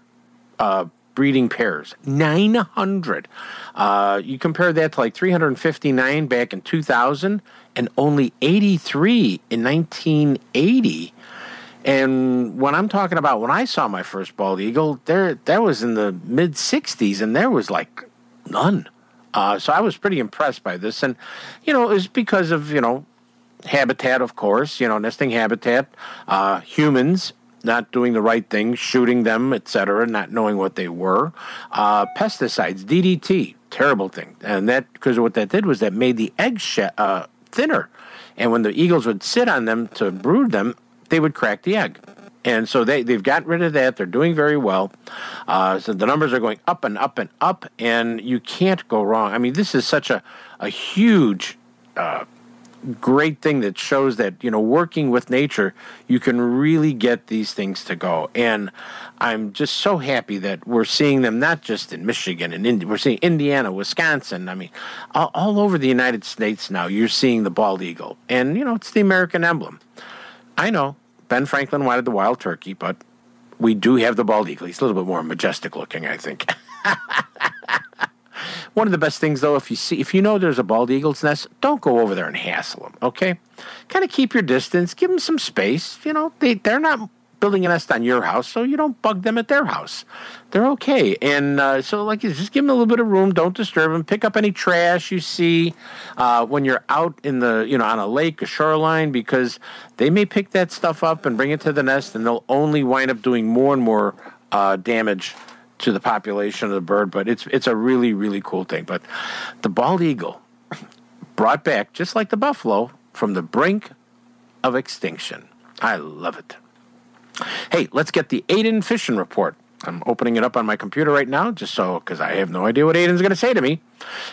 uh, breeding pairs. 900. Uh, you compare that to like 359 back in 2000 and only 83 in 1980. And when I'm talking about when I saw my first bald eagle, there that was in the mid 60s, and there was like none. Uh, so I was pretty impressed by this, and you know, it was because of you know habitat, of course, you know, nesting habitat, uh, humans not doing the right thing, shooting them, etc., not knowing what they were. Uh, pesticides, DDT, terrible thing, and that because what that did was that made the eggs sh- uh, thinner, and when the eagles would sit on them to brood them, they would crack the egg. And so they, they've gotten rid of that. They're doing very well. Uh, so the numbers are going up and up and up, and you can't go wrong. I mean, this is such a, a huge uh, great thing that shows that you know working with nature you can really get these things to go. And i'm just so happy that we're seeing them not just in michigan and Indi- we're seeing indiana wisconsin i mean all, all over the united states now you're seeing the bald eagle. And you know it's the american emblem. I know ben franklin wanted the wild turkey but we do have the bald eagle. He's a little bit more majestic looking i think <laughs> One of the best things, though, if you see, if you know there's a bald eagle's nest, don't go over there and hassle them. Okay, kind of keep your distance, give them some space. You know, they they're not building a nest on your house, so you don't bug them at their house. They're okay, and uh, so like just give them a little bit of room. Don't disturb them. Pick up any trash you see uh, when you're out in the you know on a lake, a shoreline, because they may pick that stuff up and bring it to the nest, and they'll only wind up doing more and more uh, damage to the population of the bird, but it's it's a really really cool thing. But the bald eagle brought back just like the buffalo from the brink of extinction. I love it. Hey, let's get the Aiden fishing report. I'm opening it up on my computer right now, just so because I have no idea what Aiden's going to say to me.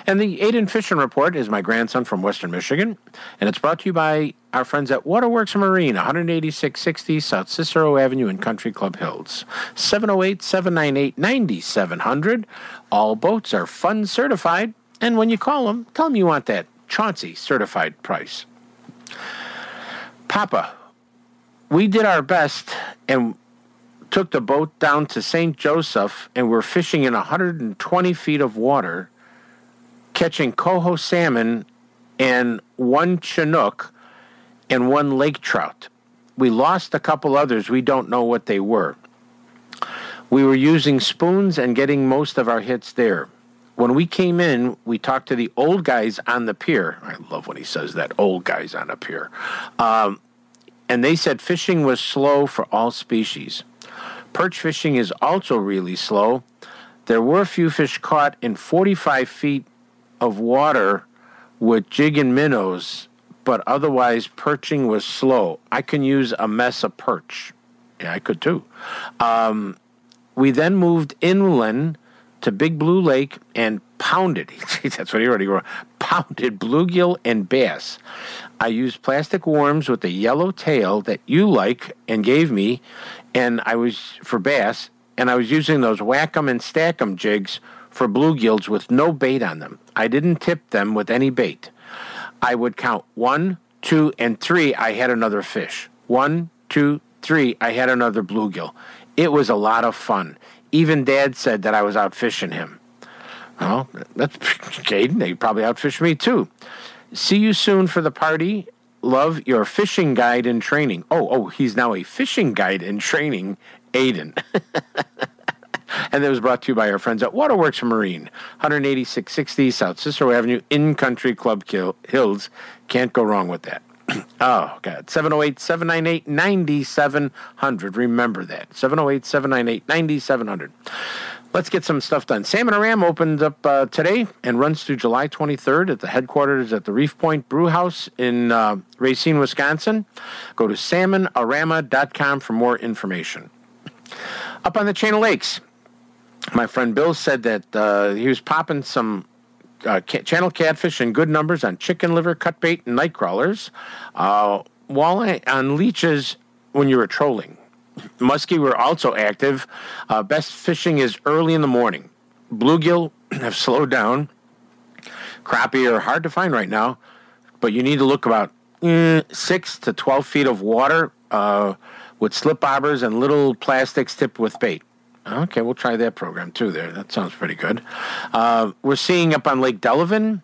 And the Aiden Fishing Report is my grandson from Western Michigan, and it's brought to you by our friends at Waterworks Marine, 18660 South Cicero Avenue in Country Club Hills, 708 798 9700. All boats are fun certified, and when you call them, tell them you want that Chauncey certified price. Papa, we did our best and took the boat down to St. Joseph and we're fishing in 120 feet of water, catching coho salmon and one chinook and one lake trout. We lost a couple others. We don't know what they were. We were using spoons and getting most of our hits there. When we came in, we talked to the old guys on the pier. I love when he says that, old guys on the pier. Um, and they said fishing was slow for all species. Perch fishing is also really slow. There were a few fish caught in 45 feet of water with jig and minnows, but otherwise perching was slow. I can use a mess of perch. Yeah, I could too. Um, we then moved inland to Big Blue Lake and pounded. <laughs> That's what he already wrote. Pounded bluegill and bass. I used plastic worms with a yellow tail that you like and gave me, and I was for bass, and I was using those whack 'em and stack 'em jigs for bluegills with no bait on them. I didn't tip them with any bait. I would count one, two, and three. I had another fish. One, two, three. I had another bluegill. It was a lot of fun. Even Dad said that I was out fishing him. Well, that's <laughs> Caden. They probably outfished me too. See you soon for the party. Love your fishing guide in training. Oh, oh, he's now a fishing guide in training, Aiden. <laughs> and that was brought to you by our friends at Waterworks Marine, 18660 South Cicero Avenue in Country Club Hills. Can't go wrong with that. <clears throat> oh, God. 708 798 9700. Remember that. 708 798 9700. Let's get some stuff done. Salmon-A-Rama opened up uh, today and runs through July 23rd at the headquarters at the Reef Point Brew House in uh, Racine, Wisconsin. Go to salmonarama.com for more information. Up on the Chain of Lakes, my friend Bill said that uh, he was popping some uh, channel catfish in good numbers on chicken liver, cut bait, and night crawlers. Uh, walleye on leeches when you were trolling. Muskie were also active. Uh, best fishing is early in the morning. Bluegill <clears throat> have slowed down. Crappie are hard to find right now, but you need to look about mm, six to 12 feet of water uh, with slip bobbers and little plastics tipped with bait. Okay, we'll try that program too there. That sounds pretty good. Uh, we're seeing up on Lake Delavan.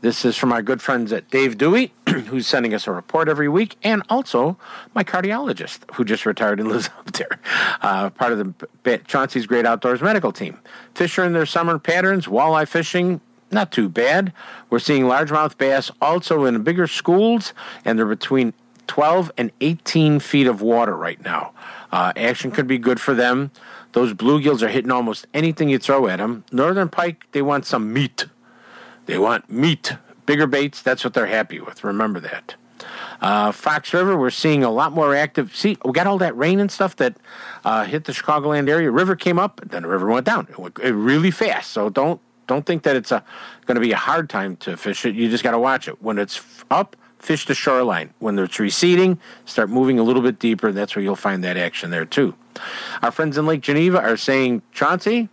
This is from our good friends at Dave Dewey, <clears throat> who's sending us a report every week, and also my cardiologist, who just retired and <laughs> lives up there, uh, part of the Chauncey's Great Outdoors medical team. Fisher in their summer patterns, walleye fishing, not too bad. We're seeing largemouth bass also in bigger schools, and they're between 12 and 18 feet of water right now. Uh, action could be good for them. Those bluegills are hitting almost anything you throw at them. Northern pike, they want some meat. They want meat. Bigger baits, that's what they're happy with. Remember that. Uh, Fox River, we're seeing a lot more active. See, we got all that rain and stuff that uh, hit the Chicagoland area. River came up, then the river went down. It went really fast. So don't don't think that it's going to be a hard time to fish it. You just got to watch it. When it's up, fish the shoreline. When it's receding, start moving a little bit deeper. That's where you'll find that action there too. Our friends in Lake Geneva are saying, Chauncey,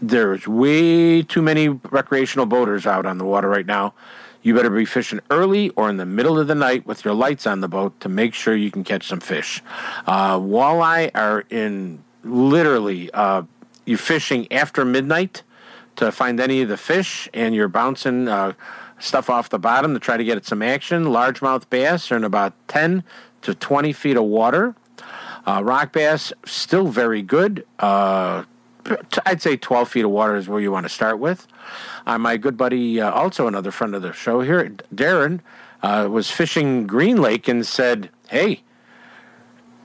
there's way too many recreational boaters out on the water right now. You better be fishing early or in the middle of the night with your lights on the boat to make sure you can catch some fish. Uh, walleye are in literally, uh, you're fishing after midnight to find any of the fish, and you're bouncing uh, stuff off the bottom to try to get it some action. Largemouth bass are in about 10 to 20 feet of water. Uh, rock bass, still very good. Uh, I'd say 12 feet of water is where you want to start with. Uh, my good buddy, uh, also another friend of the show here, Darren, uh, was fishing Green Lake and said, Hey,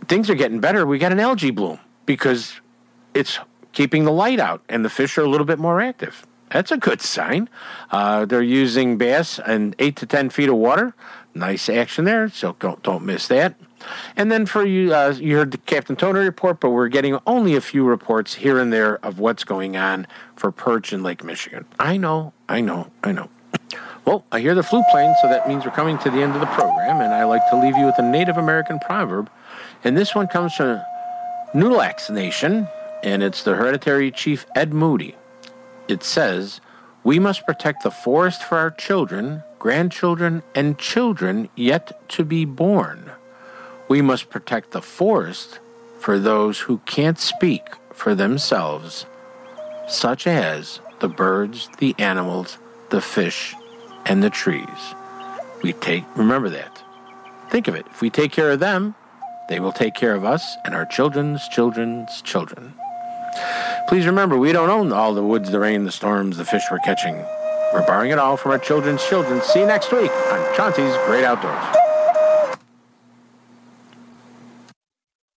things are getting better. We got an algae bloom because it's keeping the light out and the fish are a little bit more active. That's a good sign. Uh, they're using bass in eight to 10 feet of water. Nice action there, so don't, don't miss that. And then for you, uh, you heard the Captain Toner report, but we're getting only a few reports here and there of what's going on for perch in Lake Michigan. I know, I know, I know. <laughs> Well, I hear the flute playing, so that means we're coming to the end of the program, and I like to leave you with a Native American proverb. And this one comes from Nuxalk Nation, and it's the hereditary chief Ed Moody. It says, We must protect the forest for our children, grandchildren, and children yet to be born. We must protect the forest for those who can't speak for themselves, such as the birds, the animals, the fish, and the trees. We take remember that. Think of it. If we take care of them, they will take care of us and our children's children's children. Please remember, we don't own all the woods, the rain, the storms, the fish we're catching. We're borrowing it all from our children's children. See you next week on Chauncey's Great Outdoors.